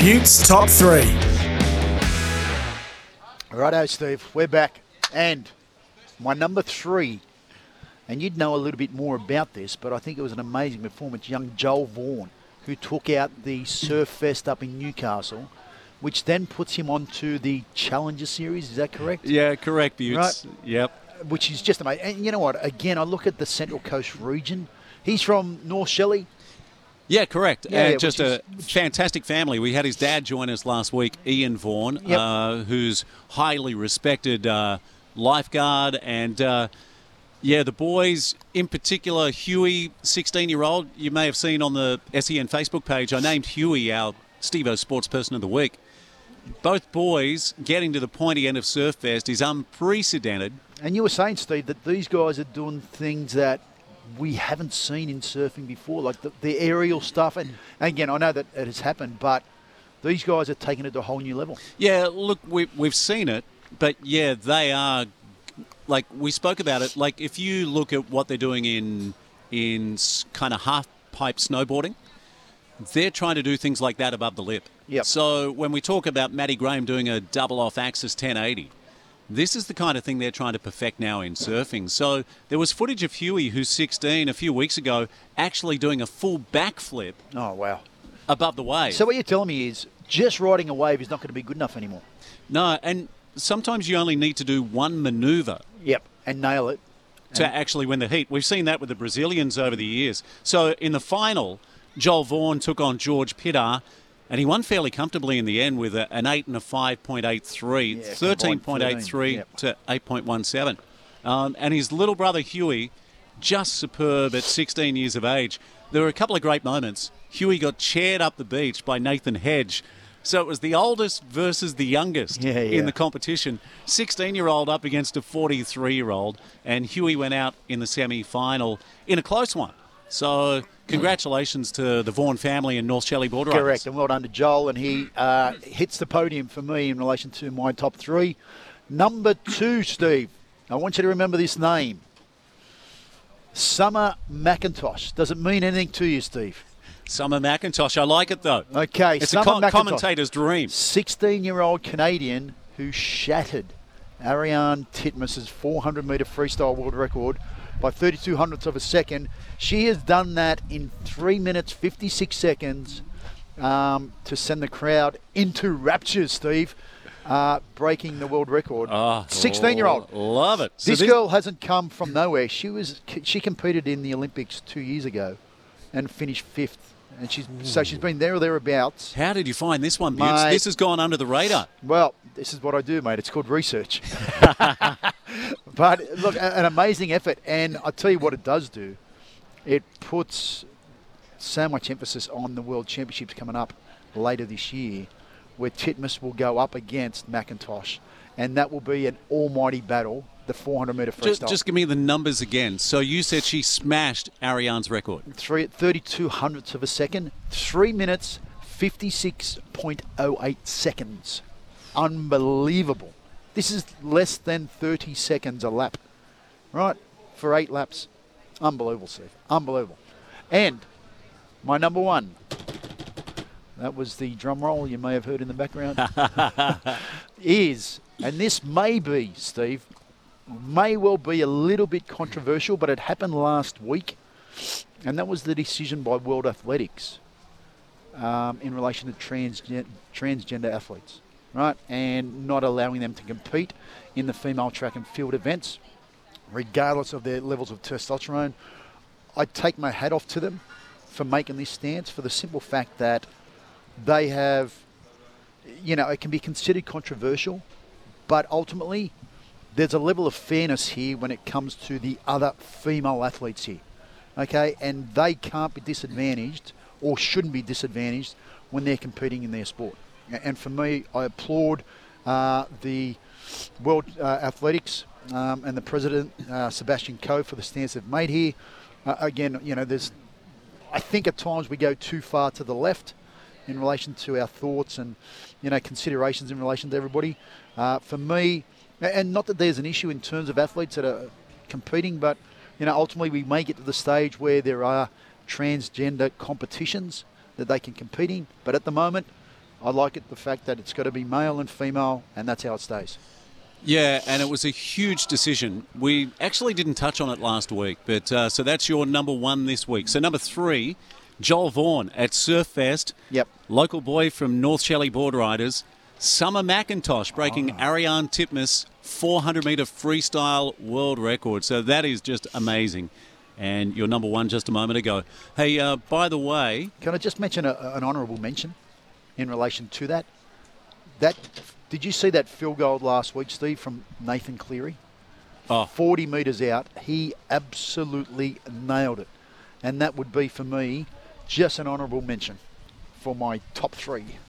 Buetts Top 3. Righto, Steve. We're back. And my number three, and you'd know a little bit more about this, but I think it was an amazing performance. Young Joel Vaughan, who took out the Surfest up in Newcastle, which then puts him onto the Challenger Series. Is that correct? Yeah, correct, Buetts. Right. Yep. Which is just amazing. And you know what? Again, I look at the Central Coast region. He's from North Shelly. Yeah, correct. Yeah, and yeah, just a is- fantastic family. We had his dad join us last week, Ian Vaughan, Yep. uh, who's highly respected uh, lifeguard. And uh, yeah, the boys, in particular, Huey, 16 year old, you may have seen on the SEN Facebook page, I named Huey our Steve O Sports Person of the Week. Both boys getting to the pointy end of Surfest is unprecedented. And you were saying, Steve, that these guys are doing things that we haven't seen in surfing before, like the, the aerial stuff. And, and again, I know that it has happened, but these guys are taking it to a whole new level. Yeah, look, we, we've seen it, but yeah, they are like we spoke about it. Like if you look at what they're doing in in kind of half pipe snowboarding, they're trying to do things like that above the lip. Yep. So when we talk about Matty Graham doing a double off axis 1080, this is the kind of thing they're trying to perfect now in surfing. So there was footage of Huey, who's 16, a few weeks ago, actually doing a full backflip Oh, wow. above the wave. So what you're telling me is just riding a wave is not going to be good enough anymore. no, and sometimes you only need to do one maneuver Yep. And nail it. to actually win the heat. We've seen that with the Brazilians over the years. So in the final, Joel Vaughan took on George Pittar, and he won fairly comfortably in the end with a, an 8 and a 5.83, Yeah, 13.83 yep. to 8.17. Um, and his little brother Huey, just superb at 16 years of age. There were a couple of great moments. Huey got chaired up the beach by Nathan Hedge. So it was the oldest versus the youngest Yeah, yeah. in the competition. 16 year old up against a 43 year old, and Huey went out in the semi final in a close one. So, congratulations to the Vaughan family and North Shelly Border Correct. And well done to Joel. And he uh, hits the podium for me in relation to my top three. Number two, Steve. I want you to remember this name. Summer McIntosh. Does it mean anything to you, Steve? Summer McIntosh, I like it though. Okay, It's Summer a com- commentator's dream. 16 year old Canadian who shattered Ariarne Titmus's 400 metre freestyle world record by 32 hundredths of a second. She has done that in 3 minutes 56 seconds um, to send the crowd into raptures, Steve, uh, breaking the world record. Oh, 16 year old. Love it. So This girl hasn't come from nowhere. She was she competed in the Olympics two years ago, and finished fifth. And she's so she's been there or thereabouts. How did you find this one, Buetts? Mate. This has gone under the radar. Well, this is what I do, mate. It's called research. but look, an amazing effort, and I tell you what it does do. It puts so much emphasis on the World Championships coming up later this year, where Titmus will go up against McIntosh, and that will be an almighty battle. The 400 metre freestyle. Just, just give me the numbers again. So you said she smashed Ariarne's record. three 32 hundredths of a second, three minutes, 56.08 seconds. Unbelievable. This is less than 30 seconds a lap, right? For eight laps. Unbelievable, Steve. Unbelievable. And my number one, that was the drum roll you may have heard in the background, is, and this may be, Steve, may well be a little bit controversial, but it happened last week, and that was the decision by World Athletics um, in relation to transgen- transgender athletes, right? And not allowing them to compete in the female track and field events, regardless of their levels of testosterone. I take my hat off to them for making this stance for the simple fact that they have, you know, it can be considered controversial, but ultimately there's a level of fairness here when it comes to the other female athletes here. Okay, and they can't be disadvantaged or shouldn't be disadvantaged when they're competing in their sport. And for me, I applaud uh, the World uh, Athletics um, and the president, uh, Sebastian Coe, for the stance they've made here. Uh, again, you know, there's, I think at times we go too far to the left in relation to our thoughts and, you know, considerations in relation to everybody. Uh, for me, and not that there's an issue in terms of athletes that are competing, but you know, ultimately we may get to the stage where there are transgender competitions that they can compete in. But at the moment, I like it the fact that it's got to be male and female, and that's how it stays. Yeah, and it was a huge decision. We actually didn't touch on it last week, but uh, so that's your number one this week. So number three, Joel Vaughan at Surfest. Yep. Local boy from North Shelly Board Riders. Summer McIntosh breaking Ah. Ariarne Titmus 400 metre freestyle world record. So that is just amazing. And your number one just a moment ago. Hey, uh, by the way, Can I just mention a, an honourable mention in relation to that? That did you see that field goal last week, Steve, from Nathan Cleary? Oh. 40 metres out, he absolutely nailed it, and that would be for me just an honourable mention for my top three.